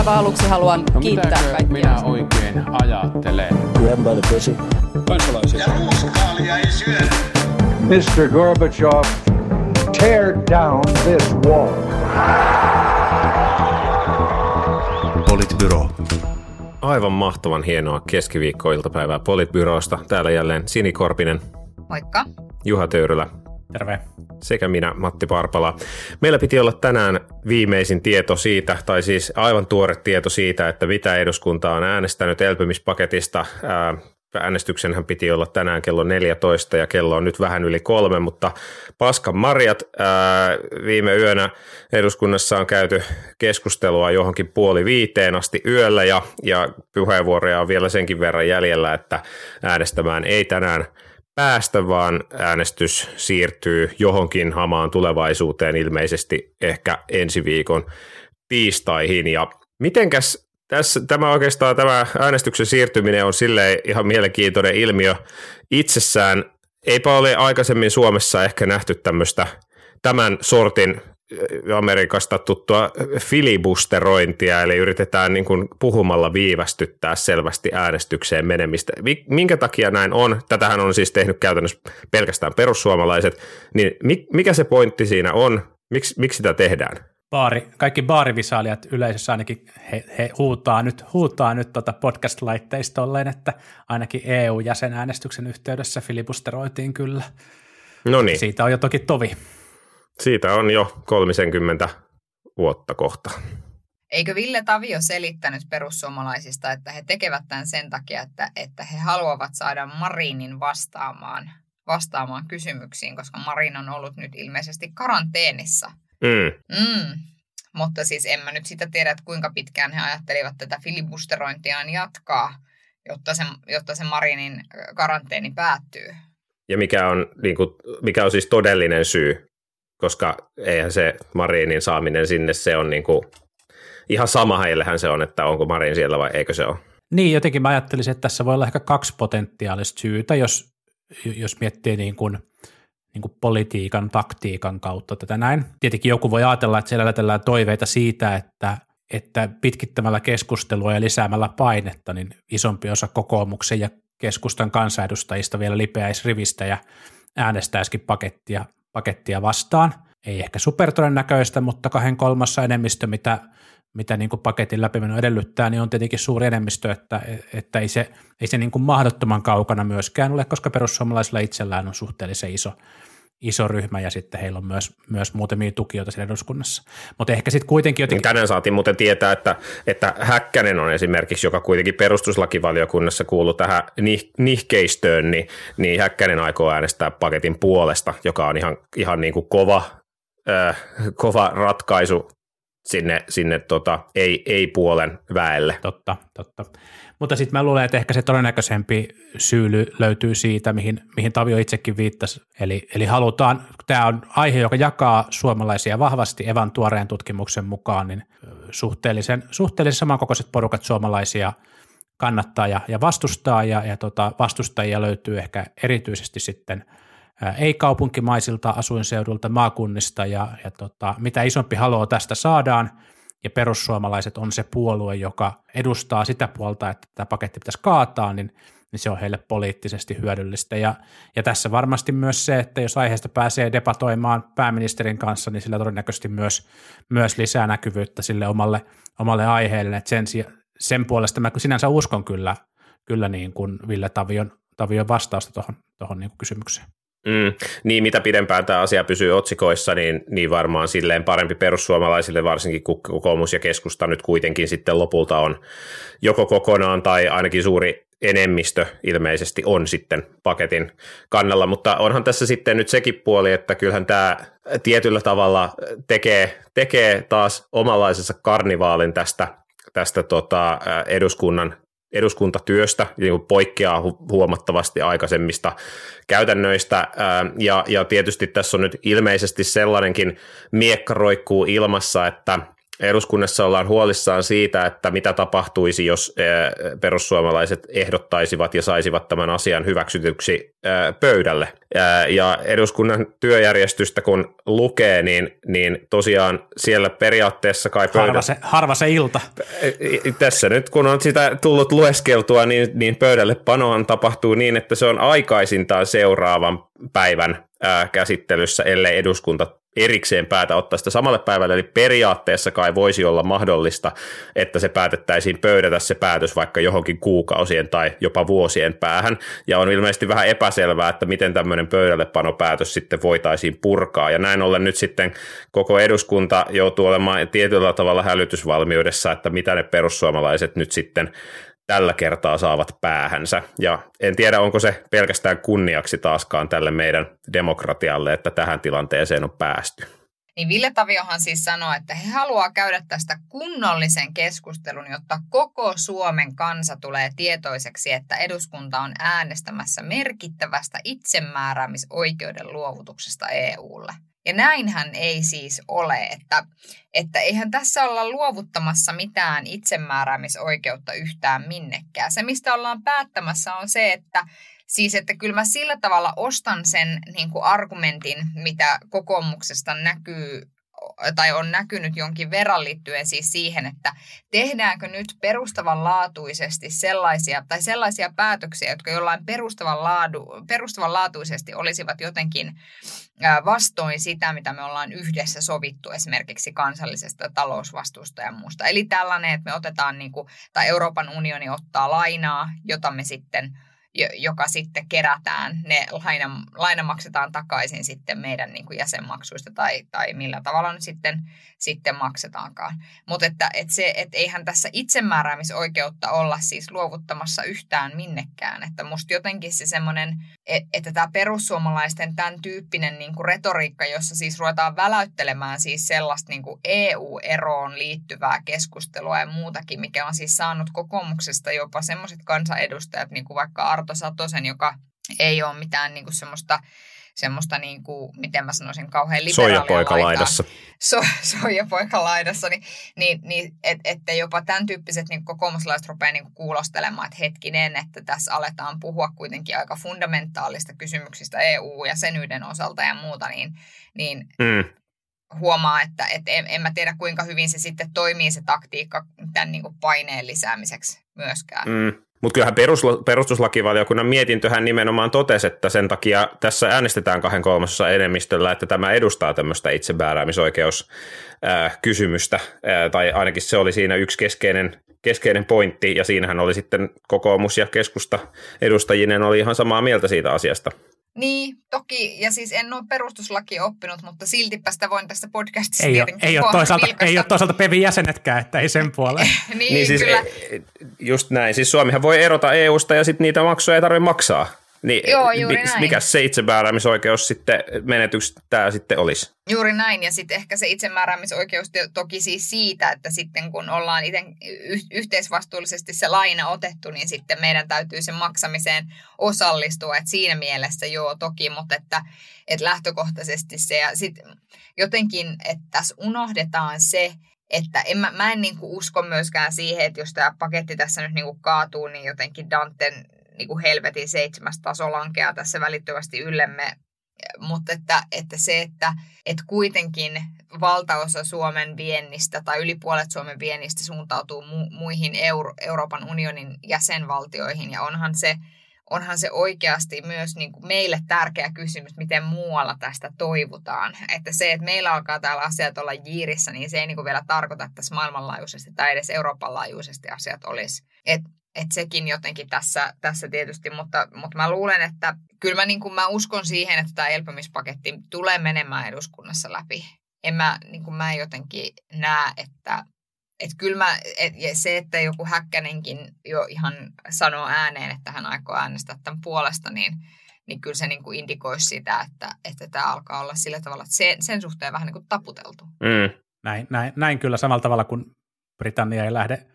Aivan aluksi haluan No kiittää kaikkia. minä oikein ajattelen? Grab by the pussy. kansalaisia. Ja ruuskaalia ei syödä. Mr. Gorbachev, tear down this wall. Politbyro. Aivan mahtavan hienoa keskiviikkoiltapäivää Politbyrosta. Täällä jälleen Sini Korpinen, Moikka. Juha Töyrylä Terve. sekä minä Matti Parpala. Meillä piti olla tänään viimeisin tieto siitä, tai siis aivan tuore tieto siitä, että mitä eduskunta on äänestänyt elpymispaketista. Ää, Äänestyksenhän piti olla tänään kello 14 ja kello on nyt vähän yli kolme, mutta paskan marjat. Viime yönä eduskunnassa on käyty keskustelua johonkin puoli viiteen asti yöllä ja, ja puheenvuoroja on vielä senkin verran jäljellä, että äänestämään ei tänään päästä, vaan äänestys siirtyy johonkin hamaan tulevaisuuteen ilmeisesti ehkä ensi viikon tiistaihin. Ja mitenkäs tässä, tämä oikeastaan tämä äänestyksen siirtyminen on sille ihan mielenkiintoinen ilmiö itsessään. Eipä ole aikaisemmin Suomessa ehkä nähty tämmöistä tämän sortin Amerikasta tuttua filibusterointia, eli yritetään niin kuin puhumalla viivästyttää selvästi äänestykseen menemistä. Mi- Minkä takia näin on? Tätähän on siis tehnyt käytännössä pelkästään perussuomalaiset. Niin mi- mikä se pointti siinä on? Miks, miksi sitä tehdään? Baari, kaikki baarivisailijat yleisössä ainakin he, he huutaa nyt, huutaa nyt tota podcast-laitteistoilleen, että ainakin EU-jäsenäänestyksen yhteydessä filibusteroitiin kyllä. No niin, Siitä on jo toki tovi. Siitä on jo 30 vuotta kohta. Eikö Ville Tavio selittänyt perussuomalaisista, että he tekevät tämän sen takia, että, että he haluavat saada Marinin vastaamaan, vastaamaan kysymyksiin, koska Marin on ollut nyt ilmeisesti karanteenissa. Mm. Mm. Mutta siis en mä nyt sitä tiedä, että kuinka pitkään he ajattelivat tätä filibusterointiaan jatkaa, jotta se, jotta se Marinin karanteeni päättyy. Ja mikä on, niin kuin, mikä on siis todellinen syy, koska eihän se Marinin saaminen sinne, se on niin kuin, ihan sama heillehän se on, että onko Marin siellä vai eikö se ole. Niin, jotenkin mä ajattelisin, että tässä voi olla ehkä kaksi potentiaalista syytä, jos, jos miettii niin kuin, niin kuin politiikan, taktiikan kautta tätä näin. Tietenkin joku voi ajatella, että siellä elätellään toiveita siitä, että, että pitkittämällä keskustelua ja lisäämällä painetta, niin isompi osa kokoomuksen ja keskustan kansanedustajista vielä lipeäisi rivistä ja äänestäisikin pakettia, pakettia vastaan. Ei ehkä supertodennäköistä, mutta kahden kolmassa enemmistö, mitä, mitä niin kuin paketin läpimeno edellyttää, niin on tietenkin suuri enemmistö, että, että ei se, ei se niin kuin mahdottoman kaukana myöskään ole, koska perussuomalaisilla itsellään on suhteellisen iso, iso ryhmä ja sitten heillä on myös, myös muutamia tukijoita siellä eduskunnassa. Mutta ehkä sitten kuitenkin Niin jotenkin... tänään saatiin muuten tietää, että, että Häkkänen on esimerkiksi, joka kuitenkin perustuslakivaliokunnassa kuuluu tähän nih- nihkeistöön, niin, niin Häkkänen aikoo äänestää paketin puolesta, joka on ihan, ihan niin kuin kova, äh, kova ratkaisu sinne, sinne tota, ei, ei-puolen väelle. Totta, totta. Mutta sitten mä luulen, että ehkä se todennäköisempi syy löytyy siitä, mihin, mihin Tavio itsekin viittasi. Eli, eli halutaan, tämä on aihe, joka jakaa suomalaisia vahvasti Evan tuoreen tutkimuksen mukaan, niin suhteellisen, suhteellisen samankokoiset porukat suomalaisia kannattaa ja, ja vastustaa, ja, ja tota, vastustajia löytyy ehkä erityisesti sitten ei-kaupunkimaisilta asuinseudulta, maakunnista, ja, ja tota, mitä isompi haloo tästä saadaan, ja perussuomalaiset on se puolue, joka edustaa sitä puolta, että tämä paketti pitäisi kaataa, niin, niin se on heille poliittisesti hyödyllistä. Ja, ja tässä varmasti myös se, että jos aiheesta pääsee debatoimaan pääministerin kanssa, niin sillä todennäköisesti myös, myös lisää näkyvyyttä sille omalle, omalle aiheelle. Et sen, sen puolesta mä sinänsä uskon kyllä, kyllä niin kuin Ville Tavion, Tavion vastausta tuohon niin kysymykseen. Mm, niin mitä pidempään tämä asia pysyy otsikoissa, niin, niin varmaan silleen parempi perussuomalaisille, varsinkin kun kokoomus ja keskusta nyt kuitenkin sitten lopulta on joko kokonaan tai ainakin suuri enemmistö ilmeisesti on sitten paketin kannalla, mutta onhan tässä sitten nyt sekin puoli, että kyllähän tämä tietyllä tavalla tekee, tekee taas omanlaisensa karnivaalin tästä, tästä tota eduskunnan eduskuntatyöstä, niin kuin poikkeaa hu- huomattavasti aikaisemmista käytännöistä, ja, ja tietysti tässä on nyt ilmeisesti sellainenkin miekka roikkuu ilmassa, että eduskunnassa ollaan huolissaan siitä, että mitä tapahtuisi, jos perussuomalaiset ehdottaisivat ja saisivat tämän asian hyväksytyksi pöydälle. Ja eduskunnan työjärjestystä kun lukee, niin, niin tosiaan siellä periaatteessa kai pöydä... Harva se, harva se ilta. Tässä nyt kun on sitä tullut lueskeltua, niin, niin pöydälle panoan tapahtuu niin, että se on aikaisintaan seuraavan päivän käsittelyssä, ellei eduskunta erikseen päätä ottaa sitä samalle päivälle, eli periaatteessa kai voisi olla mahdollista, että se päätettäisiin pöydätä se päätös vaikka johonkin kuukausien tai jopa vuosien päähän, ja on ilmeisesti vähän epäselvää, että miten tämmöinen pöydällepanopäätös sitten voitaisiin purkaa, ja näin ollen nyt sitten koko eduskunta joutuu olemaan tietyllä tavalla hälytysvalmiudessa, että mitä ne perussuomalaiset nyt sitten tällä kertaa saavat päähänsä. Ja en tiedä, onko se pelkästään kunniaksi taaskaan tälle meidän demokratialle, että tähän tilanteeseen on päästy. Niin Ville Taviohan siis sanoi, että he haluaa käydä tästä kunnollisen keskustelun, jotta koko Suomen kansa tulee tietoiseksi, että eduskunta on äänestämässä merkittävästä itsemääräämisoikeuden luovutuksesta EUlle. Ja näinhän ei siis ole, että, että eihän tässä olla luovuttamassa mitään itsemääräämisoikeutta yhtään minnekään. Se, mistä ollaan päättämässä, on se, että Siis, että kyllä mä sillä tavalla ostan sen niin kuin argumentin, mitä kokoomuksesta näkyy tai on näkynyt jonkin verran liittyen siis siihen, että tehdäänkö nyt perustavanlaatuisesti sellaisia, tai sellaisia päätöksiä, jotka jollain perustavanlaadu, perustavanlaatuisesti olisivat jotenkin vastoin sitä, mitä me ollaan yhdessä sovittu esimerkiksi kansallisesta talousvastuusta ja muusta. Eli tällainen, että me otetaan, niin kuin, tai Euroopan unioni ottaa lainaa, jota me sitten – joka sitten kerätään, ne laina, laina maksetaan takaisin sitten meidän niin kuin jäsenmaksuista tai, tai millä tavalla nyt sitten, sitten maksetaankaan. Mutta että, että se, että eihän tässä itsemääräämisoikeutta olla siis luovuttamassa yhtään minnekään. Että musta jotenkin se semmoinen, että tämä perussuomalaisten tämän tyyppinen niin kuin retoriikka, jossa siis ruvetaan väläyttelemään siis sellaista niin kuin EU-eroon liittyvää keskustelua ja muutakin, mikä on siis saanut kokoomuksesta jopa semmoiset kansanedustajat, niin kuin vaikka Arto Satosen, joka ei ole mitään niin kuin semmoista semmoista, niin kuin, miten mä sanoisin, kauhean liberaalia laidassa. So, soijapoikalaidassa, niin, niin, niin että et jopa tämän tyyppiset niin kokoomuslaiset rupeaa niin kuulostelemaan, että hetkinen, että tässä aletaan puhua kuitenkin aika fundamentaalista kysymyksistä EU-jäsenyyden osalta ja muuta, niin, niin mm. huomaa, että et en, en mä tiedä kuinka hyvin se sitten toimii se taktiikka tämän niin paineen lisäämiseksi myöskään. Mm. Mutta kyllähän perustuslakivaliokunnan mietintöhän nimenomaan totesi, että sen takia tässä äänestetään kahden kolmasosa enemmistöllä, että tämä edustaa tämmöistä itsemääräämisoikeuskysymystä, tai ainakin se oli siinä yksi keskeinen, keskeinen pointti, ja siinähän oli sitten kokoomus ja keskusta edustajinen oli ihan samaa mieltä siitä asiasta. Niin, toki, ja siis en ole perustuslaki oppinut, mutta siltipä sitä voin tässä podcastissa ei ole, ei ole, toisaalta, ei ole toisaalta PEVin jäsenetkään, että ei sen puoleen. niin, niin siis, kyllä. E, just näin, siis Suomihan voi erota EUsta ja sitten niitä maksuja ei tarvitse maksaa. Niin, Joo, juuri näin. Mikä se itsemääräämisoikeus sitten, menetys tämä sitten olisi? Juuri näin, ja sitten ehkä se itsemääräämisoikeus toki siis siitä, että sitten kun ollaan itse yhteisvastuullisesti se laina otettu, niin sitten meidän täytyy sen maksamiseen osallistua, että siinä mielessä joo toki, mutta että, että lähtökohtaisesti se, ja sitten jotenkin, että tässä unohdetaan se, että en, mä, mä en niin usko myöskään siihen, että jos tämä paketti tässä nyt niin kaatuu, niin jotenkin Danten niin kuin helvetin seitsemäs taso lankeaa tässä välittömästi yllemme. Mutta että, että se, että, että kuitenkin valtaosa Suomen viennistä tai yli puolet Suomen viennistä suuntautuu mu- muihin Euro- Euroopan unionin jäsenvaltioihin ja onhan se, onhan se oikeasti myös niin kuin meille tärkeä kysymys, miten muualla tästä toivutaan. Että se, että meillä alkaa täällä asiat olla jiirissä, niin se ei niin kuin vielä tarkoita, että tässä maailmanlaajuisesti tai edes Euroopan laajuisesti asiat olisi. Et että sekin jotenkin tässä, tässä tietysti, mutta, mutta mä luulen, että kyllä mä, niin kuin mä uskon siihen, että tämä elpymispaketti tulee menemään eduskunnassa läpi. En mä, niin kuin mä jotenkin näe, että että kyllä mä, et, ja se, että joku häkkänenkin jo ihan sanoo ääneen, että hän aikoo äänestää tämän puolesta, niin, niin kyllä se niin kuin indikoisi sitä, että, että tämä alkaa olla sillä tavalla, että sen, sen suhteen vähän niin kuin taputeltu. Mm. Näin, näin, näin kyllä samalla tavalla kuin Britannia ei lähde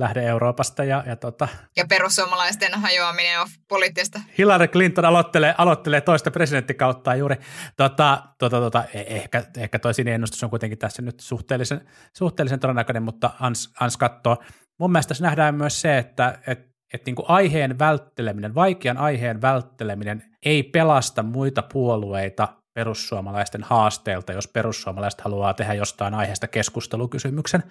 lähde Euroopasta. Ja, ja, tota, ja perussuomalaisten hajoaminen on poliittista. Hillary Clinton aloittelee, aloittelee toista presidenttikauttaa juuri. Tota, tota, tota, e, ehkä, ehkä toi ennustus on kuitenkin tässä nyt suhteellisen, suhteellisen todennäköinen, mutta ans, ans katsoo. Mun mielestä tässä nähdään myös se, että et, et niin kuin aiheen vältteleminen, vaikean aiheen vältteleminen ei pelasta muita puolueita perussuomalaisten haasteelta, jos perussuomalaiset haluaa tehdä jostain aiheesta keskustelukysymyksen.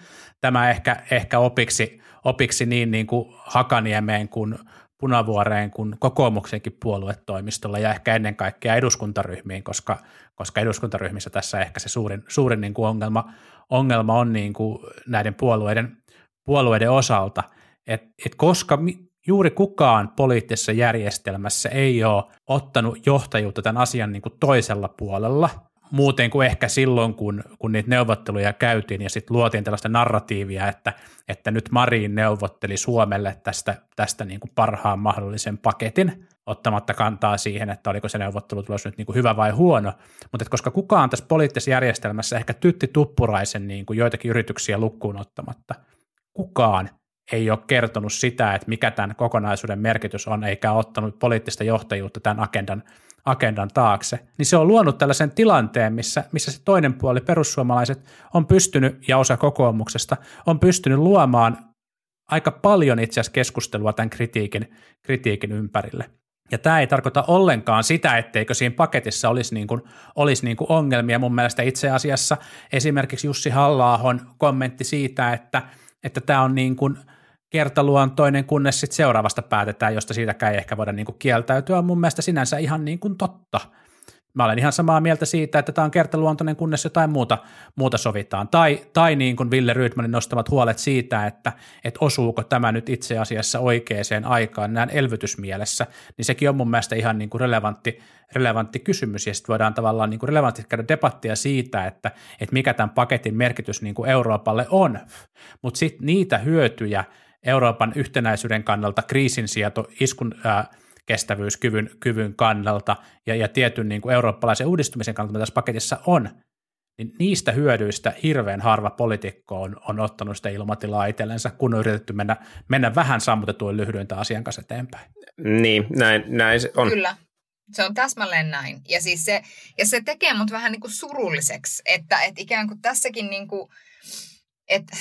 Tämä ehkä, ehkä opiksi, opiksi niin, niin kuin Hakaniemeen kuin Punavuoreen kuin kokoomuksenkin puoluetoimistolla ja ehkä ennen kaikkea eduskuntaryhmiin, koska, koska eduskuntaryhmissä tässä ehkä se suurin, suurin niin kuin ongelma, ongelma on niin kuin näiden puolueiden, puolueiden osalta, että et koska juuri kukaan poliittisessa järjestelmässä ei ole ottanut johtajuutta tämän asian niin kuin toisella puolella, muuten kuin ehkä silloin, kun, kun niitä neuvotteluja käytiin ja sitten luotiin tällaista narratiivia, että, että nyt Marin neuvotteli Suomelle tästä, tästä niin kuin parhaan mahdollisen paketin, ottamatta kantaa siihen, että oliko se neuvottelutulos nyt niin kuin hyvä vai huono. Mutta koska kukaan tässä poliittisessa järjestelmässä, ehkä Tytti Tuppuraisen niin kuin joitakin yrityksiä lukkuun ottamatta, kukaan ei ole kertonut sitä, että mikä tämän kokonaisuuden merkitys on, eikä ottanut poliittista johtajuutta tämän agendan, agendan taakse, niin se on luonut tällaisen tilanteen, missä, missä se toinen puoli, perussuomalaiset, on pystynyt, ja osa kokoomuksesta, on pystynyt luomaan aika paljon itse asiassa keskustelua tämän kritiikin, kritiikin ympärille. Ja tämä ei tarkoita ollenkaan sitä, etteikö siinä paketissa olisi, niin kuin, olisi niin kuin ongelmia. Mun mielestä itse asiassa esimerkiksi Jussi halla kommentti siitä, että, että tämä on niin kuin – kertaluontoinen, kunnes sitten seuraavasta päätetään, josta siitäkään ei ehkä voida niin kuin kieltäytyä, on mun mielestä sinänsä ihan niin kuin totta. Mä olen ihan samaa mieltä siitä, että tämä on kertaluontoinen, kunnes jotain muuta, muuta sovitaan. Tai, tai niin kuin Ville Rydmanin nostamat huolet siitä, että, että osuuko tämä nyt itse asiassa oikeaan aikaan näin elvytysmielessä, niin sekin on mun mielestä ihan niin kuin relevantti, relevantti kysymys. Ja sitten voidaan tavallaan niin kuin relevantti käydä debattia siitä, että, että mikä tämän paketin merkitys niin kuin Euroopalle on. Mutta sitten niitä hyötyjä, Euroopan yhtenäisyyden kannalta, kriisinsieto, iskun ää, kestävyyskyvyn kyvyn kannalta ja, ja tietyn niin kuin eurooppalaisen uudistumisen kannalta, mitä tässä paketissa on, niin niistä hyödyistä hirveän harva poliitikko on, on ottanut sitä ilmatilaa itsellensä, kun on yritetty mennä, mennä vähän sammutetuin lyhdyintä asian kanssa eteenpäin. Niin, näin, näin se on. Kyllä. Se on täsmälleen näin. Ja, siis se, ja se tekee mut vähän niin kuin surulliseksi, että, että ikään kuin tässäkin niin kuin – että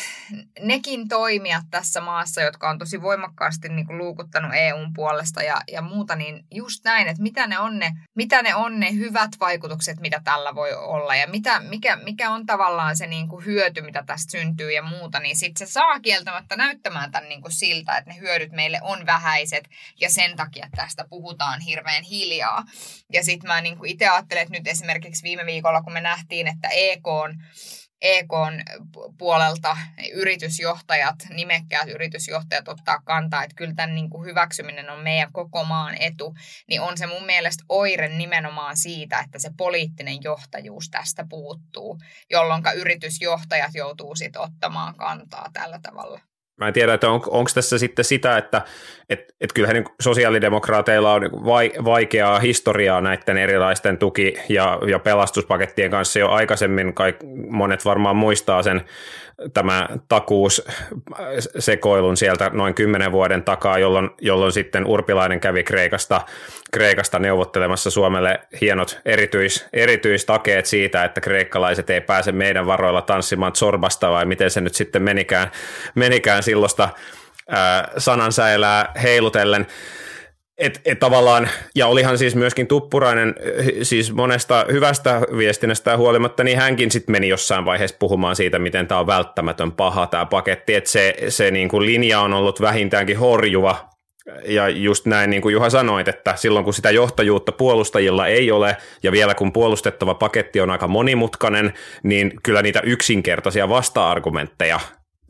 nekin toimijat tässä maassa, jotka on tosi voimakkaasti niin kuin luukuttanut EUn puolesta ja, ja muuta, niin just näin, että mitä ne, on ne, mitä ne on ne hyvät vaikutukset, mitä tällä voi olla ja mitä, mikä, mikä on tavallaan se niin kuin hyöty, mitä tästä syntyy ja muuta, niin sitten se saa kieltämättä näyttämään tämän niin kuin siltä, että ne hyödyt meille on vähäiset ja sen takia tästä puhutaan hirveän hiljaa. Ja sitten mä niin itse ajattelen, että nyt esimerkiksi viime viikolla, kun me nähtiin, että EK on EK puolelta yritysjohtajat, nimekkäät yritysjohtajat ottaa kantaa, että kyllä tämän niin kuin hyväksyminen on meidän koko maan etu, niin on se mun mielestä oire nimenomaan siitä, että se poliittinen johtajuus tästä puuttuu, jolloin yritysjohtajat joutuu sitten ottamaan kantaa tällä tavalla. Mä en tiedä, että on, onko tässä sitten sitä, että et, et kyllähän niin sosiaalidemokraateilla on vaikeaa historiaa näiden erilaisten tuki- ja, ja pelastuspakettien kanssa jo aikaisemmin. Kaik, monet varmaan muistaa sen tämä takuus sekoilun sieltä noin kymmenen vuoden takaa, jolloin, jolloin sitten Urpilainen kävi Kreikasta, Kreikasta neuvottelemassa Suomelle hienot erityis, erityistakeet siitä, että kreikkalaiset ei pääse meidän varoilla tanssimaan Zorbasta vai miten se nyt sitten menikään, menikään silloista sanansäilää heilutellen. Et, et tavallaan, ja olihan siis myöskin Tuppurainen siis monesta hyvästä viestinnästä huolimatta, niin hänkin sitten meni jossain vaiheessa puhumaan siitä, miten tämä on välttämätön paha tämä paketti, että se, se niin kuin linja on ollut vähintäänkin horjuva, ja just näin niin kuin Juha sanoit, että silloin kun sitä johtajuutta puolustajilla ei ole, ja vielä kun puolustettava paketti on aika monimutkainen, niin kyllä niitä yksinkertaisia vasta-argumentteja,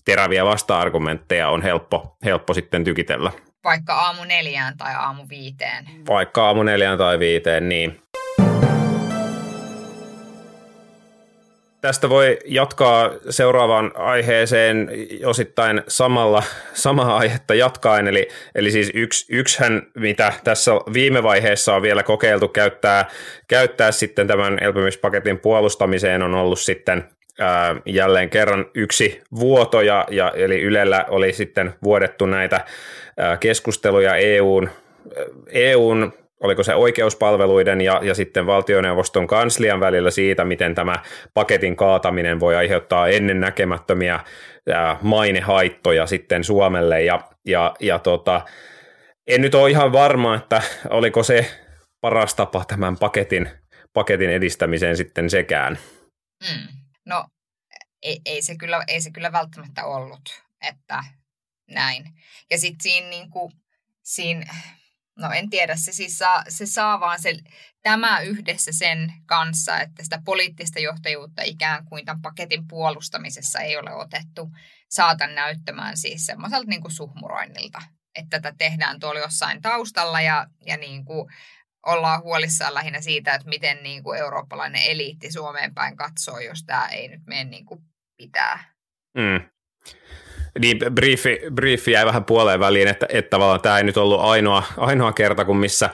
teräviä vasta-argumentteja on helppo, helppo sitten tykitellä. Vaikka aamu neljään tai aamu viiteen. Vaikka aamu neljään tai viiteen, niin. Tästä voi jatkaa seuraavaan aiheeseen osittain samalla, samaa aihetta jatkaen, eli, eli siis yksi, yksihän, mitä tässä viime vaiheessa on vielä kokeiltu käyttää, käyttää sitten tämän elpymispaketin puolustamiseen, on ollut sitten ää, jälleen kerran yksi vuoto, ja, ja, eli Ylellä oli sitten vuodettu näitä ää, keskusteluja EUn, EUn oliko se oikeuspalveluiden ja, ja sitten valtioneuvoston kanslian välillä siitä, miten tämä paketin kaataminen voi aiheuttaa ennen näkemättömiä mainehaittoja sitten Suomelle ja, ja, ja tota, en nyt ole ihan varma, että oliko se paras tapa tämän paketin, paketin edistämiseen sitten sekään. Mm. No ei, ei, se kyllä, ei se kyllä välttämättä ollut, että näin. Ja sitten siinä, niin kuin, siinä no en tiedä, se siis saa, se saa vaan se, tämä yhdessä sen kanssa, että sitä poliittista johtajuutta ikään kuin tämän paketin puolustamisessa ei ole otettu, saata näyttämään siis semmoiselta niin kuin suhmuroinnilta, että tätä tehdään tuolla jossain taustalla ja, ja niin kuin ollaan huolissaan lähinnä siitä, että miten niin kuin eurooppalainen eliitti Suomeen päin katsoo, jos tämä ei nyt mene niin kuin pitää. Mm. Niin, briefi, briefi jäi vähän puoleen väliin, että, että tavallaan tämä ei nyt ollut ainoa, ainoa kerta, kun missä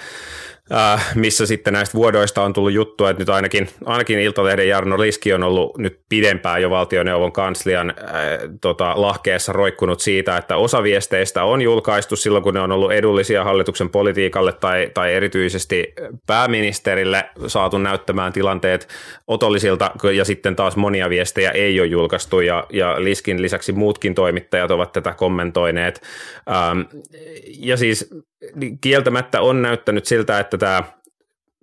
missä sitten näistä vuodoista on tullut juttua, että nyt ainakin, ainakin Iltalehden Jarno Liski on ollut nyt pidempään jo valtioneuvon kanslian äh, tota, lahkeessa roikkunut siitä, että osa viesteistä on julkaistu silloin, kun ne on ollut edullisia hallituksen politiikalle tai, tai erityisesti pääministerille saatu näyttämään tilanteet otollisilta ja sitten taas monia viestejä ei ole julkaistu ja, ja Liskin lisäksi muutkin toimittajat ovat tätä kommentoineet. Ähm, ja siis kieltämättä on näyttänyt siltä, että tämä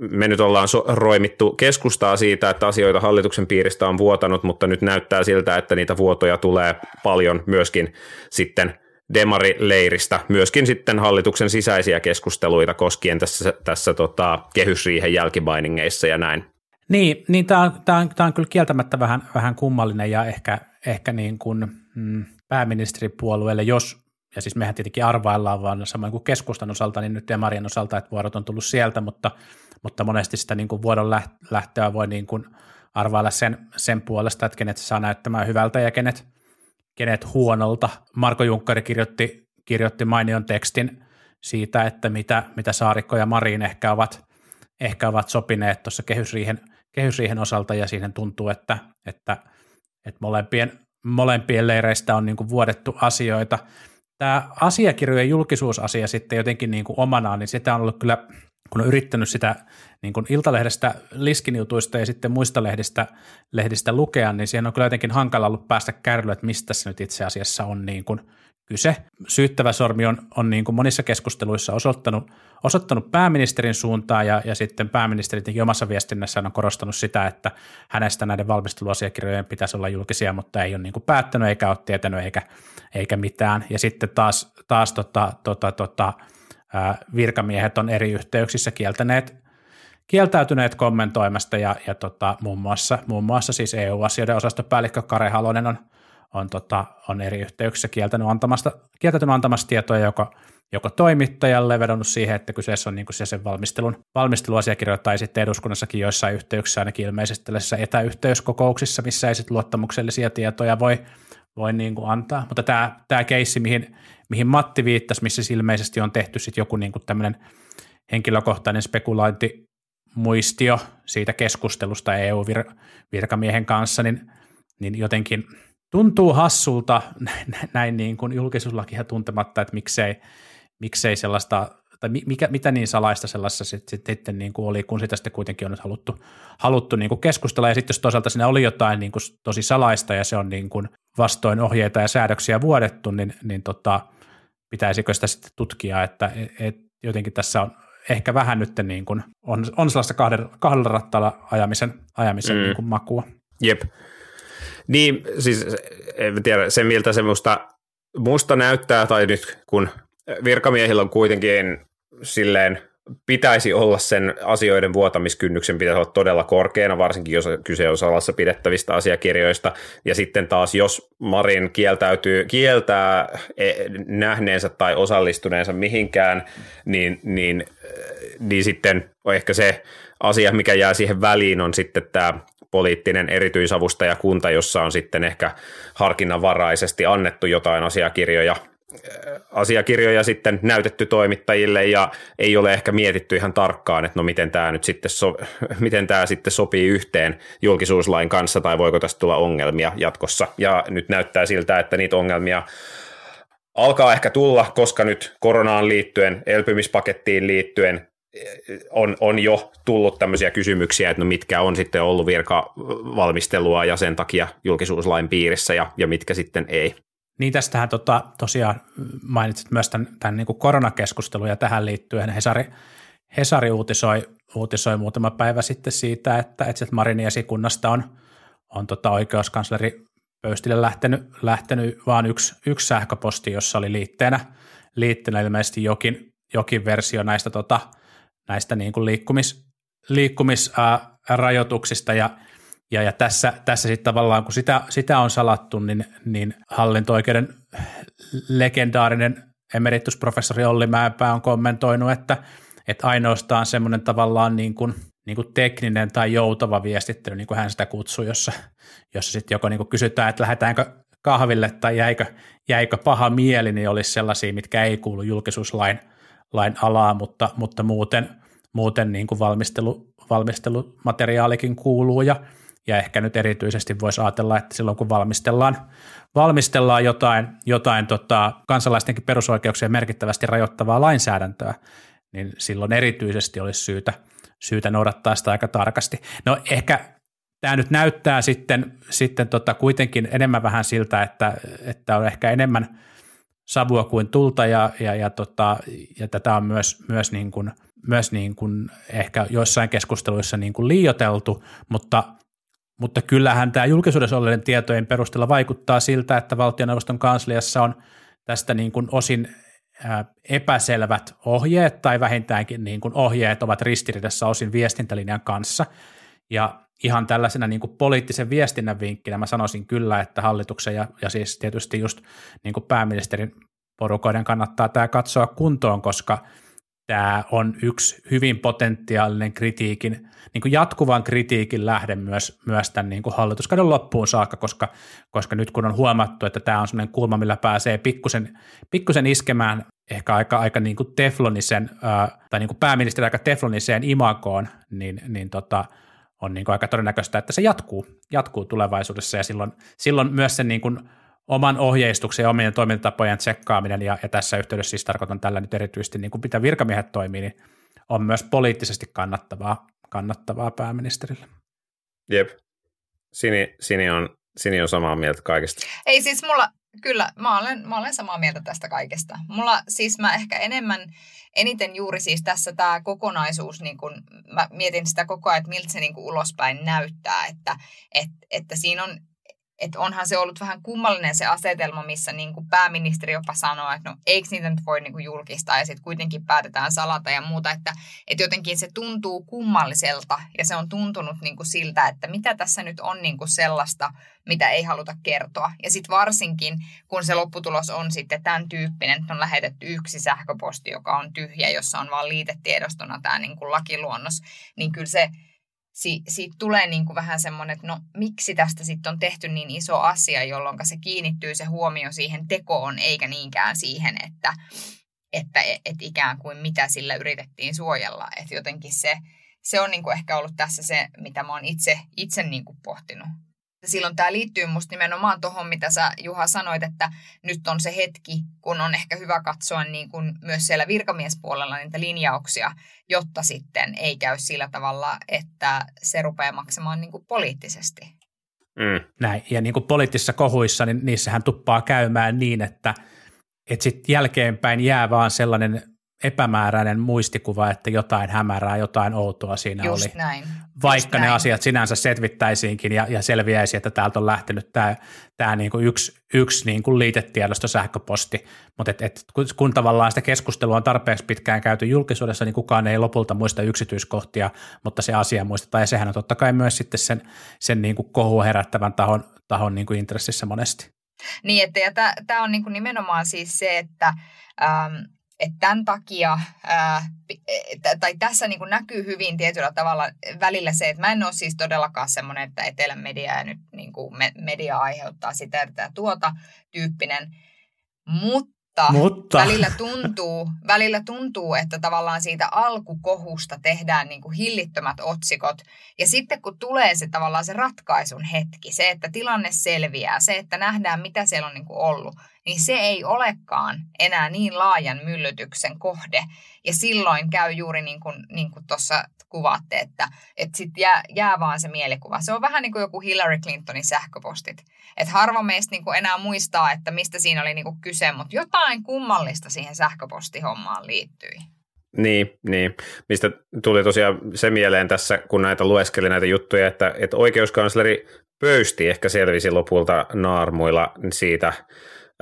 me nyt ollaan so- roimittu keskustaa siitä, että asioita hallituksen piiristä on vuotanut, mutta nyt näyttää siltä, että niitä vuotoja tulee paljon myöskin sitten demarileiristä, myöskin sitten hallituksen sisäisiä keskusteluita koskien tässä, tässä tota, kehysriihen jälkimainingeissa ja näin. Niin, niin tämä on, tää on, tää on kyllä kieltämättä vähän, vähän kummallinen ja ehkä, ehkä niin kuin, mm, pääministeripuolueelle, jos ja siis mehän tietenkin arvaillaan vaan samoin kuin keskustan osalta, niin nyt Demarien osalta, että vuorot on tullut sieltä, mutta, mutta monesti sitä niin kuin vuodon lähtöä voi niin kuin arvailla sen, sen puolesta, että kenet se saa näyttämään hyvältä ja kenet, kenet huonolta. Marko Junkkari kirjoitti, kirjoitti mainion tekstin siitä, että mitä, mitä Saarikko ja Marin ehkä ovat, ehkä ovat sopineet tuossa kehysriihen, kehysriihen osalta ja siihen tuntuu, että, että, että molempien, molempien leireistä on niin kuin vuodettu asioita – tämä asiakirjojen julkisuusasia sitten jotenkin niin kuin omanaan, niin sitä on ollut kyllä, kun on yrittänyt sitä niin kuin Iltalehdestä, Liskiniutuista ja sitten muista lehdistä, lehdistä lukea, niin siihen on kyllä jotenkin hankala ollut päästä kärrylle, että mistä se nyt itse asiassa on niin kuin kyse. Syyttävä sormi on, on niin kuin monissa keskusteluissa osoittanut, osoittanut pääministerin suuntaan ja, ja sitten pääministeri omassa viestinnässään on korostanut sitä, että hänestä näiden valmisteluasiakirjojen pitäisi olla julkisia, mutta ei ole niin kuin päättänyt eikä ole tietänyt eikä, eikä mitään. Ja sitten taas, taas tota, tota, tota, virkamiehet on eri yhteyksissä kieltäneet kieltäytyneet kommentoimasta ja, ja tota, muun, muassa, muun muassa siis EU-asioiden osastopäällikkö Kare Halonen on, on, tota, on eri yhteyksissä kieltänyt antamasta, kieltäytynyt antamasta tietoja joko, joko toimittajalle, vedonnut siihen, että kyseessä on niin kuin sen valmistelun, valmisteluasiakirjoja tai sitten eduskunnassakin joissain yhteyksissä, ainakin ilmeisesti tällaisissa etäyhteyskokouksissa, missä ei sitten luottamuksellisia tietoja voi, voi niin kuin antaa. Mutta tämä, tämä keissi, mihin, mihin Matti viittasi, missä ilmeisesti on tehty sitten joku niin kuin tämmöinen henkilökohtainen spekulointi muistio siitä keskustelusta EU-virkamiehen kanssa, niin, niin jotenkin – tuntuu hassulta näin niin kuin julkisuuslakia tuntematta, että miksei, miksei sellaista, tai mikä, mitä niin salaista sellaisessa sitten, sitten niin kuin oli, kun sitä sitten kuitenkin on nyt haluttu, haluttu niin kuin keskustella, ja sitten jos toisaalta siinä oli jotain niin kuin tosi salaista, ja se on niin kuin vastoin ohjeita ja säädöksiä vuodettu, niin, niin tota, pitäisikö sitä sitten tutkia, että et, jotenkin tässä on ehkä vähän nyt niin kuin, on, on sellaista kahden, kahdella rattaalla ajamisen, ajamisen mm. niin kuin makua. Jep. Niin, siis en tiedä, se miltä se musta, musta näyttää, tai nyt kun virkamiehillä on kuitenkin silleen pitäisi olla sen asioiden vuotamiskynnyksen pitäisi olla todella korkeana, varsinkin jos kyse on salassa pidettävistä asiakirjoista. Ja sitten taas, jos Marin kieltäytyy, kieltää e, nähneensä tai osallistuneensa mihinkään, niin, niin, niin sitten ehkä se asia, mikä jää siihen väliin, on sitten tämä poliittinen erityisavustajakunta, jossa on sitten ehkä harkinnanvaraisesti annettu jotain asiakirjoja asiakirjoja sitten näytetty toimittajille ja ei ole ehkä mietitty ihan tarkkaan, että no miten tämä nyt sitten, so, miten tämä sitten sopii yhteen julkisuuslain kanssa tai voiko tästä tulla ongelmia jatkossa. Ja nyt näyttää siltä, että niitä ongelmia alkaa ehkä tulla, koska nyt koronaan liittyen, elpymispakettiin liittyen on, on jo tullut tämmöisiä kysymyksiä, että no mitkä on sitten ollut virkavalmistelua ja sen takia julkisuuslain piirissä ja, ja mitkä sitten ei. Niin tästähän tota, tosiaan mainitsit myös tämän, tämän niin koronakeskustelun ja tähän liittyen Hesari, Hesari uutisoi, uutisoi muutama päivä sitten siitä, että, että Marinin esikunnasta on, on tota oikeuskansleri Pöystille lähtenyt, lähtenyt vain yksi, yksi sähköposti, jossa oli liitteenä, liitteenä ilmeisesti jokin, jokin versio näistä, tota, näistä niin kuin liikkumis, liikkumisrajoituksista ja ja, ja tässä, tässä sitten tavallaan, kun sitä, sitä on salattu, niin, niin hallinto-oikeuden legendaarinen emeritusprofessori Olli Mäenpää on kommentoinut, että, että ainoastaan semmoinen tavallaan niin kuin, niin kuin tekninen tai joutava viestittely, niin kuin hän sitä kutsuu, jossa, jossa sitten joko niin kuin kysytään, että lähdetäänkö kahville tai jäikö, jäikö paha mieli, niin olisi sellaisia, mitkä ei kuulu julkisuuslain lain alaa, mutta, mutta muuten, muuten niin kuin valmistelu, valmistelumateriaalikin kuuluu ja, ja ehkä nyt erityisesti voisi ajatella, että silloin kun valmistellaan, valmistellaan jotain, jotain tota, kansalaistenkin perusoikeuksia merkittävästi rajoittavaa lainsäädäntöä, niin silloin erityisesti olisi syytä, syytä noudattaa sitä aika tarkasti. No ehkä tämä nyt näyttää sitten, sitten tota kuitenkin enemmän vähän siltä, että, että on ehkä enemmän savua kuin tulta ja, ja, ja, tota, ja tätä on myös, myös, niin kuin, myös niin kuin ehkä joissain keskusteluissa niin kuin liioteltu, mutta mutta kyllähän tämä julkisuudessa olleiden tietojen perusteella vaikuttaa siltä, että valtioneuvoston kansliassa on tästä niin kuin osin epäselvät ohjeet tai vähintäänkin niin kuin ohjeet ovat ristiriidassa osin viestintälinjan kanssa. Ja ihan tällaisena niin kuin poliittisen viestinnän vinkkinä mä sanoisin kyllä, että hallituksen ja, ja siis tietysti just niin kuin pääministerin porukoiden kannattaa tämä katsoa kuntoon, koska – tämä on yksi hyvin potentiaalinen kritiikin, niin kuin jatkuvan kritiikin lähde myös, myös tämän niin kuin hallituskauden loppuun saakka, koska, koska nyt kun on huomattu, että tämä on sellainen kulma, millä pääsee pikkusen, pikkusen iskemään ehkä aika, aika niin kuin teflonisen, tai niin kuin pääministeri aika tefloniseen imakoon, niin, niin tota, on niin kuin aika todennäköistä, että se jatkuu, jatkuu tulevaisuudessa, ja silloin, silloin myös sen niin kuin oman ohjeistuksen ja omien toimintatapojen tsekkaaminen, ja, ja tässä yhteydessä siis tarkoitan tällä nyt erityisesti, niin kuin mitä virkamiehet toimii, niin on myös poliittisesti kannattavaa, kannattavaa pääministerille. Jep. Sini, Sini, on, Sini on samaa mieltä kaikesta. Ei siis mulla, kyllä, mä olen, mä olen samaa mieltä tästä kaikesta. Mulla siis mä ehkä enemmän, eniten juuri siis tässä tämä kokonaisuus, niin kun mä mietin sitä koko ajan, että miltä se niin ulospäin näyttää, että, että, että siinä on että onhan se ollut vähän kummallinen se asetelma, missä niin kuin pääministeri jopa sanoo, että no eikö niitä nyt voi niin kuin julkistaa ja sitten kuitenkin päätetään salata ja muuta, että, että jotenkin se tuntuu kummalliselta ja se on tuntunut niin kuin siltä, että mitä tässä nyt on niin kuin sellaista, mitä ei haluta kertoa. Ja sitten varsinkin, kun se lopputulos on sitten tämän tyyppinen, että on lähetetty yksi sähköposti, joka on tyhjä, jossa on vaan liitetiedostona tämä niin kuin lakiluonnos, niin kyllä se si, siitä tulee niin kuin vähän semmoinen, että no miksi tästä sitten on tehty niin iso asia, jolloin se kiinnittyy se huomio siihen tekoon, eikä niinkään siihen, että, että et ikään kuin mitä sillä yritettiin suojella. Että jotenkin se, se on niin kuin ehkä ollut tässä se, mitä mä oon itse, itse niin kuin pohtinut silloin tämä liittyy musta nimenomaan tuohon, mitä sä Juha sanoit, että nyt on se hetki, kun on ehkä hyvä katsoa niin kuin myös siellä virkamiespuolella niitä linjauksia, jotta sitten ei käy sillä tavalla, että se rupeaa maksamaan niin kuin poliittisesti. Mm. Näin, ja niin kuin poliittisissa kohuissa, niin niissähän tuppaa käymään niin, että, että sitten jälkeenpäin jää vaan sellainen epämääräinen muistikuva, että jotain hämärää, jotain outoa siinä Just oli. Näin. Vaikka Just ne näin. asiat sinänsä setvittäisiinkin ja, ja selviäisi, että täältä on lähtenyt tämä, tämä niin kuin yksi, yksi niin kuin liitetiedosto sähköposti, mutta et, et, kun, kun tavallaan sitä keskustelua on tarpeeksi pitkään käyty julkisuudessa, niin kukaan ei lopulta muista yksityiskohtia, mutta se asia muistetaan ja sehän on totta kai myös sitten sen, sen niin kuin kohua herättävän tahon, tahon niin kuin intressissä monesti. Niin, että ja tämä on niin kuin nimenomaan siis se, että ähm, että tämän takia, ää, tai tässä niin kuin näkyy hyvin tietyllä tavalla välillä se, että mä en ole siis todellakaan semmoinen, että etelän media ja nyt niin kuin media aiheuttaa sitä ja tuota tyyppinen, mutta mutta, Mutta. Välillä, tuntuu, välillä tuntuu, että tavallaan siitä alkukohusta tehdään niin kuin hillittömät otsikot. Ja sitten kun tulee se tavallaan se ratkaisun hetki, se, että tilanne selviää, se, että nähdään mitä siellä on niin kuin ollut, niin se ei olekaan enää niin laajan myllytyksen kohde. Ja silloin käy juuri niin kuin, niin kuin tuossa kuvaatte, että, että sitten jää, jää vaan se mielikuva. Se on vähän niin kuin joku Hillary Clintonin sähköpostit. Että harva meistä niin kuin enää muistaa, että mistä siinä oli niin kuin kyse, mutta jotain kummallista siihen sähköpostihommaan liittyi. Niin, niin, mistä tuli tosiaan se mieleen tässä, kun näitä lueskeli näitä juttuja, että, että oikeuskansleri Pöysti ehkä selvisi lopulta naarmuilla siitä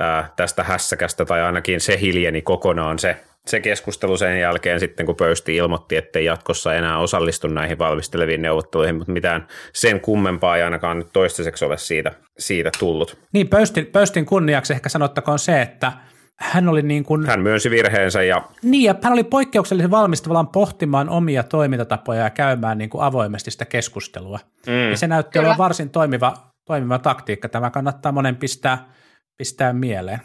ää, tästä hässäkästä, tai ainakin se hiljeni kokonaan se, se keskustelu sen jälkeen sitten, kun Pöysti ilmoitti, ettei jatkossa enää osallistu näihin valmisteleviin neuvotteluihin, mutta mitään sen kummempaa ei ainakaan nyt toistaiseksi ole siitä, siitä tullut. Niin, Pöystin, Pöystin kunniaksi ehkä sanottakoon se, että hän oli niin kuin, Hän myönsi virheensä ja niin, ja hän oli poikkeuksellisen valmis tavallaan pohtimaan omia toimintatapoja ja käymään niin kuin avoimesti sitä keskustelua. Mm. Ja se näytti Kyllä. olevan varsin toimiva, toimiva taktiikka. Tämä kannattaa monen pistää, pistää mieleen.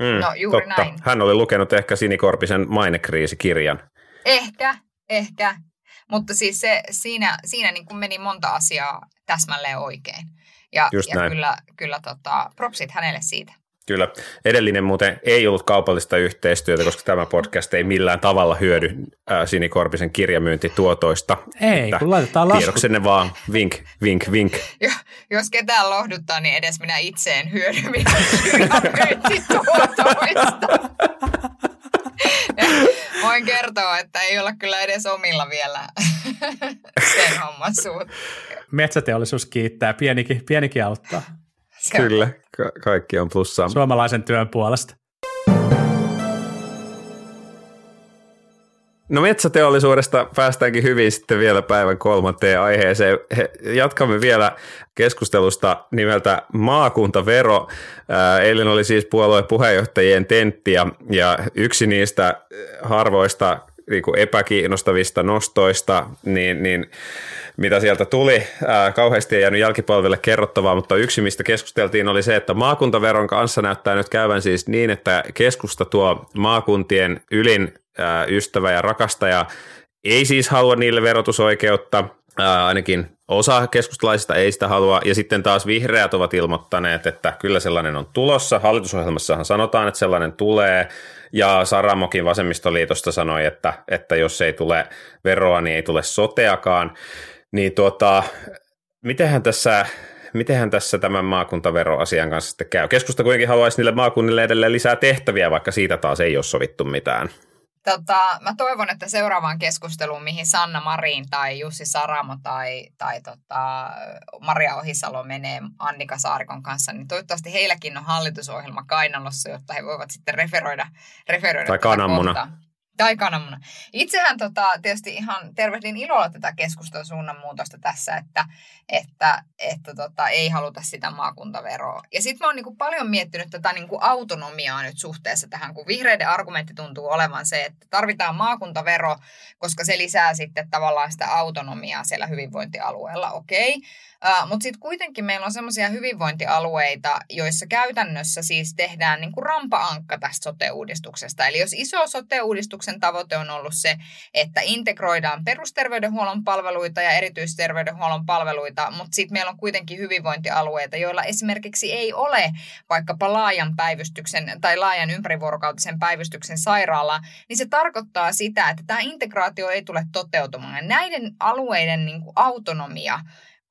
mm, No, juuri totta. näin. Hän oli lukenut ehkä Sinikorpisen mainekriisikirjan. Ehkä, ehkä. Mutta siis se, siinä, siinä niin kuin meni monta asiaa täsmälleen oikein. Ja, Just ja näin. kyllä, kyllä tota, propsit hänelle siitä. Kyllä. Edellinen muuten ei ollut kaupallista yhteistyötä, koska tämä podcast ei millään tavalla hyödy ää, Sinikorpisen kirjamyyntituotoista. Ei, Että kun laitetaan lasku. Tiedoksenne vaan vink, vink, vink. Jo, jos ketään lohduttaa, niin edes minä itse en hyödy mitään kirjanmyyntituotoista. Voin kertoa, että ei olla kyllä edes omilla vielä sen homman suhteen. Metsäteollisuus kiittää, pienikin, pienikin auttaa Kyllä, ka- kaikki on plussaa. suomalaisen työn puolesta. No metsäteollisuudesta päästäänkin hyvin sitten vielä päivän kolmanteen aiheeseen. He, jatkamme vielä keskustelusta nimeltä maakuntavero. Eilen oli siis puolueen puheenjohtajien tentti ja, ja yksi niistä harvoista niin kuin epäkiinnostavista nostoista, niin, niin mitä sieltä tuli. Ää, kauheasti ei jäänyt jälkipolville kerrottavaa, mutta yksi, mistä keskusteltiin, oli se, että maakuntaveron kanssa näyttää nyt käyvän siis niin, että keskusta tuo maakuntien ylin ää, ystävä ja rakastaja ei siis halua niille verotusoikeutta, ää, ainakin osa keskustalaisista ei sitä halua, ja sitten taas vihreät ovat ilmoittaneet, että kyllä sellainen on tulossa. Hallitusohjelmassahan sanotaan, että sellainen tulee, ja Saramokin vasemmistoliitosta sanoi, että, että jos ei tule veroa, niin ei tule soteakaan. Niin tuota, mitenhän tässä, mitenhän tässä tämän maakuntaveroasian kanssa sitten käy? Keskusta kuitenkin haluaisi niille maakunnille edelleen lisää tehtäviä, vaikka siitä taas ei ole sovittu mitään. Tota, mä toivon, että seuraavaan keskusteluun, mihin Sanna Marin tai Jussi Saramo tai, tai tota, Maria Ohisalo menee Annika Saarikon kanssa, niin toivottavasti heilläkin on hallitusohjelma kainalossa, jotta he voivat sitten referoida, referoida Tai kananmuna. kohtaa. Tai kananmuna. Itsehän tota, tietysti ihan tervehdin ilolla tätä keskustelun suunnanmuutosta tässä, että, että, että tota, ei haluta sitä maakuntaveroa. Ja sitten mä oon niinku paljon miettinyt tätä niinku autonomiaa nyt suhteessa tähän, kun vihreiden argumentti tuntuu olevan se, että tarvitaan maakuntavero, koska se lisää sitten tavallaan sitä autonomiaa siellä hyvinvointialueella, okei. Mutta sitten kuitenkin meillä on sellaisia hyvinvointialueita, joissa käytännössä siis tehdään niinku rampa-ankka tästä sote-uudistuksesta. Eli jos iso sote-uudistuksen tavoite on ollut se, että integroidaan perusterveydenhuollon palveluita ja erityisterveydenhuollon palveluita, mutta sitten meillä on kuitenkin hyvinvointialueita, joilla esimerkiksi ei ole vaikkapa laajan päivystyksen tai laajan ympärivuorokautisen päivystyksen sairaala, niin se tarkoittaa sitä, että tämä integraatio ei tule toteutumaan. Näiden alueiden niin kuin autonomia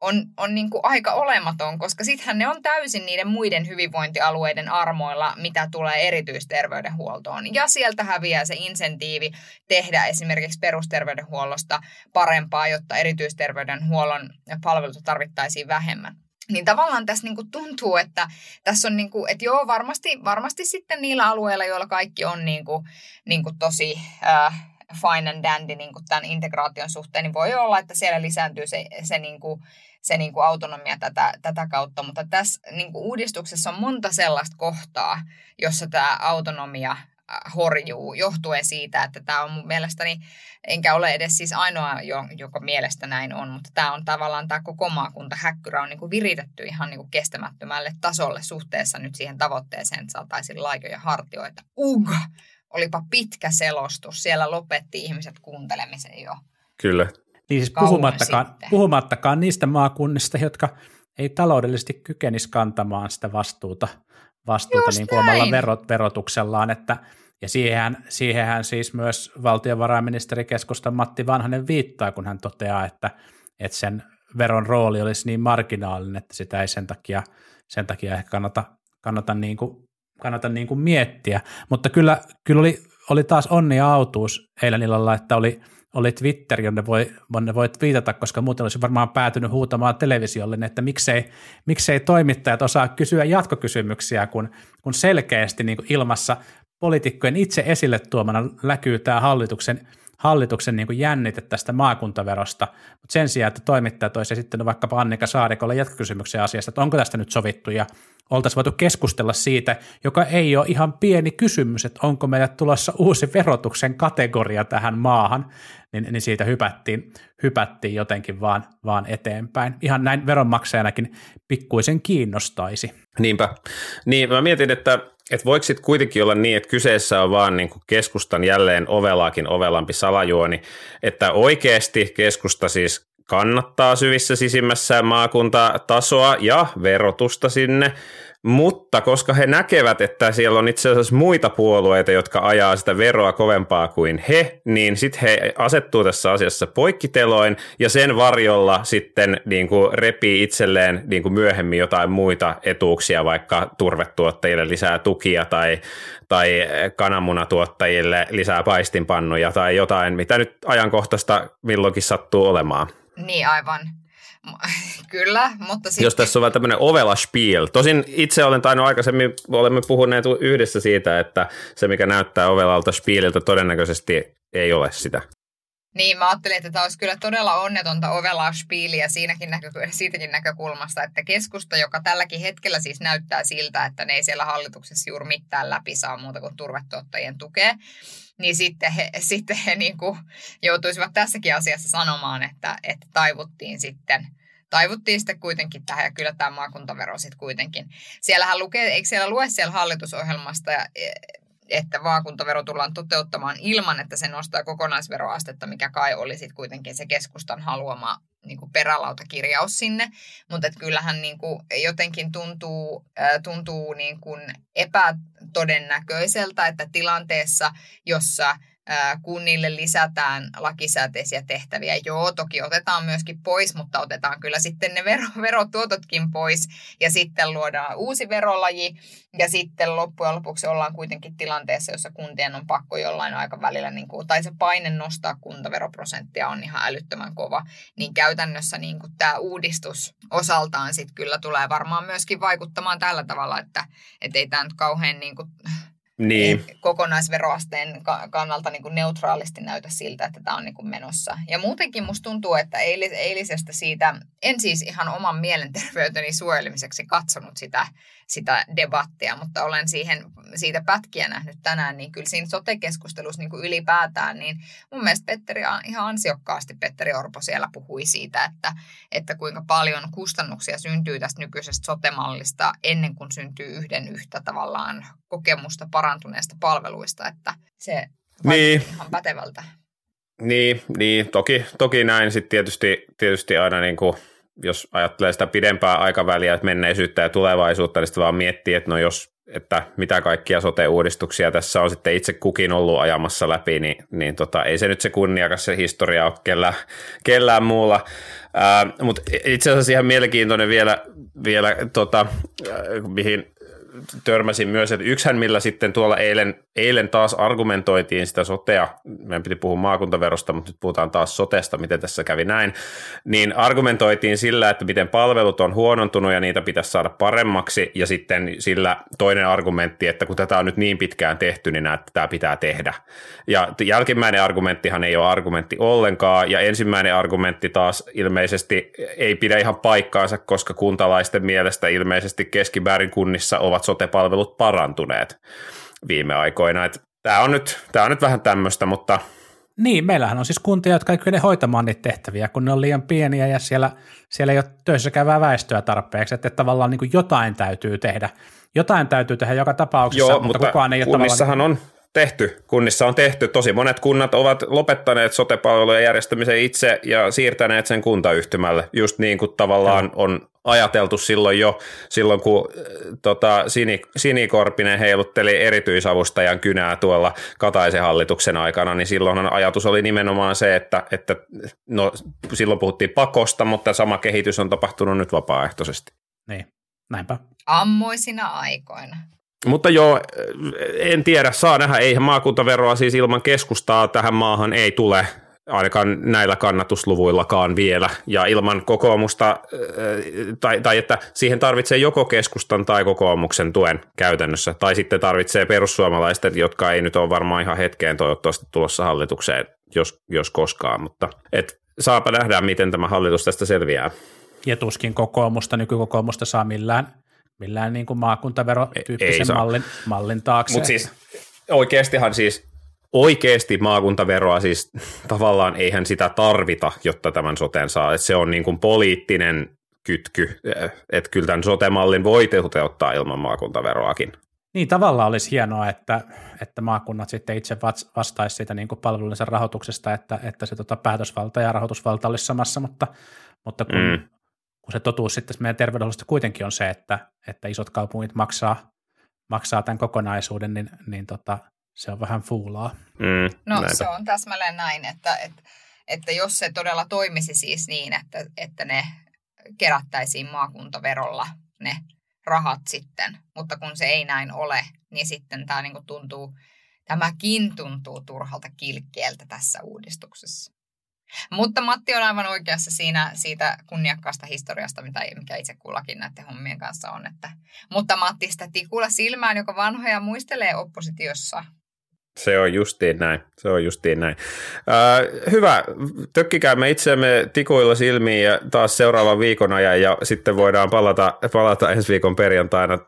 on, on niin kuin aika olematon, koska sittenhän ne on täysin niiden muiden hyvinvointialueiden armoilla, mitä tulee erityisterveydenhuoltoon. Ja sieltä häviää se insentiivi tehdä esimerkiksi perusterveydenhuollosta parempaa, jotta erityisterveydenhuollon palveluita tarvittaisiin vähemmän. Niin tavallaan tässä niinku tuntuu, että tässä on niinku, että joo, varmasti, varmasti sitten niillä alueilla, joilla kaikki on niinku, niinku tosi äh, fine and dandy niinku tämän integraation suhteen, niin voi olla, että siellä lisääntyy se, se, niinku, se niinku autonomia tätä, tätä kautta. Mutta tässä niinku uudistuksessa on monta sellaista kohtaa, jossa tämä autonomia horjuu johtuen siitä, että tämä on mun mielestäni, enkä ole edes siis ainoa, joka mielestä näin on, mutta tämä on tavallaan tämä koko maakunta häkkyrä on niin kuin viritetty ihan niin kuin kestämättömälle tasolle suhteessa nyt siihen tavoitteeseen, että saataisiin laajoja hartioita. Ugh! Olipa pitkä selostus. Siellä lopetti ihmiset kuuntelemisen jo. Kyllä. Niin siis puhumattakaan, puhumattakaan niistä maakunnista, jotka ei taloudellisesti kykenisi kantamaan sitä vastuuta, vastuuta niin kuin omalla verot, verotuksellaan, että ja siihenhän, siihenhän siis myös valtiovarainministeri keskustan Matti Vanhanen viittaa, kun hän toteaa, että, että sen veron rooli olisi niin marginaalinen, että sitä ei sen takia, sen takia ehkä kannata, kannata, niin kuin, kannata niin kuin miettiä. Mutta kyllä, kyllä oli, oli taas onni autuus eilen illalla, että oli – oli Twitter, jonne, voi, jonne voit viitata, koska muuten olisi varmaan päätynyt huutamaan televisiolle, että miksei, miksei toimittajat osaa kysyä jatkokysymyksiä, kun, kun selkeästi niin kuin ilmassa poliitikkojen itse esille tuomana näkyy tämä hallituksen, hallituksen niin kuin jännite tästä maakuntaverosta, mutta sen sijaan, että toimittajat olisi sitten vaikkapa Annika Saarikolle jatkokysymyksiä asiasta, että onko tästä nyt sovittu ja oltaisiin voitu keskustella siitä, joka ei ole ihan pieni kysymys, että onko meillä tulossa uusi verotuksen kategoria tähän maahan, niin, niin siitä hypättiin, hypättiin jotenkin vaan, vaan eteenpäin. Ihan näin veronmaksajanakin pikkuisen kiinnostaisi. Niinpä. Niin, mä mietin, että että voiko sitten kuitenkin olla niin, että kyseessä on vaan niin keskustan jälleen ovelaakin ovelampi salajuoni, että oikeasti keskusta siis kannattaa syvissä sisimmässään maakuntatasoa ja verotusta sinne, mutta koska he näkevät, että siellä on itse asiassa muita puolueita, jotka ajaa sitä veroa kovempaa kuin he, niin sitten he asettuu tässä asiassa poikkiteloin ja sen varjolla sitten niin kuin repii itselleen niin kuin myöhemmin jotain muita etuuksia, vaikka turvetuottajille lisää tukia tai, tai kananmunatuottajille lisää paistinpannuja tai jotain, mitä nyt ajankohtaista milloinkin sattuu olemaan. Niin aivan. Kyllä, mutta sitten... Jos tässä on vähän tämmöinen ovela spiel. Tosin itse olen tainnut aikaisemmin, olemme puhuneet yhdessä siitä, että se mikä näyttää ovelalta spieliltä todennäköisesti ei ole sitä. Niin, mä ajattelin, että tämä olisi kyllä todella onnetonta ovelaa spiiliä siinäkin näkö- siitäkin näkökulmasta, että keskusta, joka tälläkin hetkellä siis näyttää siltä, että ne ei siellä hallituksessa juuri mitään läpi saa muuta kuin turvetuottajien tukea, niin sitten he, sitten he niin kuin joutuisivat tässäkin asiassa sanomaan, että, että taivuttiin sitten taivuttiin sitten kuitenkin tähän ja kyllä tämä maakuntavero sitten kuitenkin. Siellähän lukee, eikö siellä lue siellä hallitusohjelmasta, että maakuntavero tullaan toteuttamaan ilman, että se nostaa kokonaisveroastetta, mikä kai oli sitten kuitenkin se keskustan haluama niin kuin perälautakirjaus sinne, mutta kyllähän niin kuin jotenkin tuntuu, tuntuu niin kuin epätodennäköiseltä, että tilanteessa, jossa kunnille lisätään lakisääteisiä tehtäviä. Joo, toki otetaan myöskin pois, mutta otetaan kyllä sitten ne vero, verotuototkin pois. Ja sitten luodaan uusi verolaji. Ja sitten loppujen lopuksi ollaan kuitenkin tilanteessa, jossa kuntien on pakko jollain aikavälillä, niin kuin, tai se paine nostaa kuntaveroprosenttia on ihan älyttömän kova, niin käytännössä niin kuin tämä uudistus osaltaan sitten kyllä tulee varmaan myöskin vaikuttamaan tällä tavalla, että et ei tämä nyt kauhean niin kuin, niin. kokonaisveroasteen kannalta niin kuin neutraalisti näytä siltä, että tämä on niin kuin menossa. Ja muutenkin musta tuntuu, että eilisestä siitä, en siis ihan oman mielenterveyteni suojelemiseksi katsonut sitä sitä debattia, mutta olen siihen, siitä pätkiä nähnyt tänään, niin kyllä siinä sote-keskustelussa niin kuin ylipäätään, niin mun mielestä Petteri ihan ansiokkaasti, Petteri Orpo siellä puhui siitä, että, että kuinka paljon kustannuksia syntyy tästä nykyisestä sote-mallista ennen kuin syntyy yhden yhtä tavallaan kokemusta parantuneesta palveluista, että se niin. ihan pätevältä. Niin, niin toki, toki näin sitten tietysti, tietysti aina niin kuin – jos ajattelee sitä pidempää aikaväliä, että menneisyyttä ja tulevaisuutta, niin sitten vaan miettii, että no jos, että mitä kaikkia sote-uudistuksia tässä on sitten itse kukin ollut ajamassa läpi, niin, niin tota, ei se nyt se kunniakas se historia ole kellään, kellään muulla. Mutta itse asiassa ihan mielenkiintoinen vielä, vielä tota, mihin törmäsin myös, että yksihän millä sitten tuolla eilen, eilen taas argumentoitiin sitä sotea, meidän piti puhua maakuntaverosta, mutta nyt puhutaan taas sotesta, miten tässä kävi näin, niin argumentoitiin sillä, että miten palvelut on huonontunut ja niitä pitäisi saada paremmaksi, ja sitten sillä toinen argumentti, että kun tätä on nyt niin pitkään tehty, niin näitä tämä pitää tehdä. Ja jälkimmäinen argumenttihan ei ole argumentti ollenkaan, ja ensimmäinen argumentti taas ilmeisesti ei pidä ihan paikkaansa, koska kuntalaisten mielestä ilmeisesti keskimäärin kunnissa ovat sotepalvelut parantuneet viime aikoina. Että tämä on nyt, tämä on nyt vähän tämmöistä, mutta Niin, meillähän on siis kuntia, jotka ei kykene hoitamaan niitä tehtäviä, kun ne on liian pieniä ja siellä, siellä ei ole töissä käyvää väestöä tarpeeksi, että, että tavallaan niin jotain täytyy tehdä. Jotain täytyy tehdä joka tapauksessa, Joo, mutta, mutta kukaan ei ole kunnissahan on tehty, kunnissa on tehty. Tosi monet kunnat ovat lopettaneet sotepalvelujen järjestämisen itse ja siirtäneet sen kuntayhtymälle, just niin kuin tavallaan on ajateltu silloin jo, silloin kun äh, tota, Sini, Sinikorpinen heilutteli erityisavustajan kynää tuolla Kataisen hallituksen aikana, niin silloin ajatus oli nimenomaan se, että, että no, silloin puhuttiin pakosta, mutta sama kehitys on tapahtunut nyt vapaaehtoisesti. Niin, näinpä. Ammoisina aikoina. Mutta joo, en tiedä, saa nähdä, eihän maakuntaveroa siis ilman keskustaa tähän maahan ei tule, ainakaan näillä kannatusluvuillakaan vielä, ja ilman kokoomusta, äh, tai, tai että siihen tarvitsee joko keskustan tai kokoomuksen tuen käytännössä, tai sitten tarvitsee perussuomalaisten, jotka ei nyt ole varmaan ihan hetkeen toivottavasti tulossa hallitukseen, jos, jos koskaan, mutta et, saapa nähdä, miten tämä hallitus tästä selviää. Ja tuskin kokoomusta, nykykokoomusta saa millään, millään niin kuin maakuntaverotyyppisen Ei saa. mallin, mallin taakse. Mutta siis oikeastihan siis oikeasti maakuntaveroa siis tavallaan eihän sitä tarvita, jotta tämän soten saa. Et se on niin kuin poliittinen kytky, että kyllä tämän sote-mallin voi toteuttaa ilman maakuntaveroakin. Niin tavallaan olisi hienoa, että, että maakunnat sitten itse vastaisi siitä niin kuin palvelunsa rahoituksesta, että, että se tota päätösvalta ja rahoitusvalta olisi samassa, mutta, mutta kun, mm. Kun se totuus sitten meidän terveydenhuollosta kuitenkin on se, että, että isot kaupungit maksaa, maksaa tämän kokonaisuuden, niin, niin tota, se on vähän fuulaa. Mm, no näinpä. se on täsmälleen näin, että, että, että jos se todella toimisi siis niin, että, että ne kerättäisiin maakuntaverolla ne rahat sitten, mutta kun se ei näin ole, niin sitten tämä niin tuntuu, tämäkin tuntuu turhalta kilkkeeltä tässä uudistuksessa. Mutta Matti on aivan oikeassa siinä siitä kunniakkaasta historiasta, mitä, mikä itse kullakin näiden hommien kanssa on. Että, mutta Matti sitä tikulla silmään, joka vanhoja muistelee oppositiossa. Se on justiin näin. Se on justiin näin. Äh, hyvä. Tökkikäämme itseämme tikuilla silmiin ja taas seuraavan viikon ajan ja sitten voidaan palata, palata ensi viikon perjantaina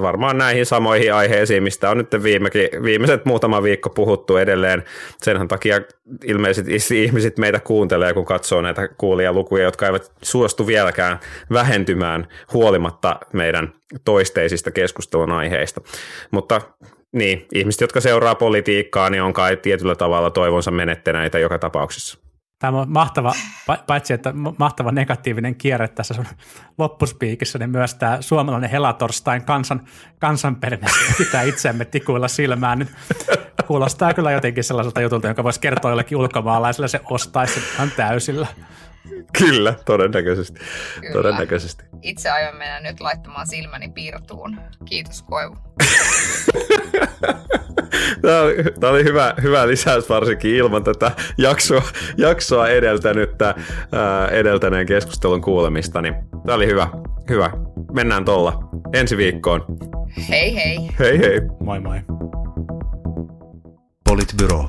varmaan näihin samoihin aiheisiin, mistä on nyt viimekin, viimeiset muutama viikko puhuttu edelleen. Senhän takia ilmeisesti ihmiset meitä kuuntelee, kun katsoo näitä kuulijalukuja, jotka eivät suostu vieläkään vähentymään huolimatta meidän toisteisista keskustelun aiheista. Mutta niin, ihmiset, jotka seuraa politiikkaa, niin on kai tietyllä tavalla toivonsa menettäneitä joka tapauksessa. Tämä on mahtava, paitsi että mahtava negatiivinen kierre tässä sun loppuspiikissä, niin myös tämä suomalainen Helatorstain kansan, kansanperinne pitää itseämme tikuilla silmään. Nyt kuulostaa kyllä jotenkin sellaiselta jutulta, jonka voisi kertoa jollekin ulkomaalaiselle, se ostaisi ihan täysillä. Kyllä, todennäköisesti. Kyllä. todennäköisesti. Itse aion mennä nyt laittamaan silmäni piirtuun. Kiitos Koivu. Tämä oli, tämä oli hyvä, hyvä lisäys varsinkin ilman tätä jaksoa, jaksoa edeltänyttä, ää, edeltäneen keskustelun kuulemista. Niin tämä oli hyvä, hyvä. Mennään tuolla ensi viikkoon. Hei hei. Hei hei. Moi moi. Politbyro.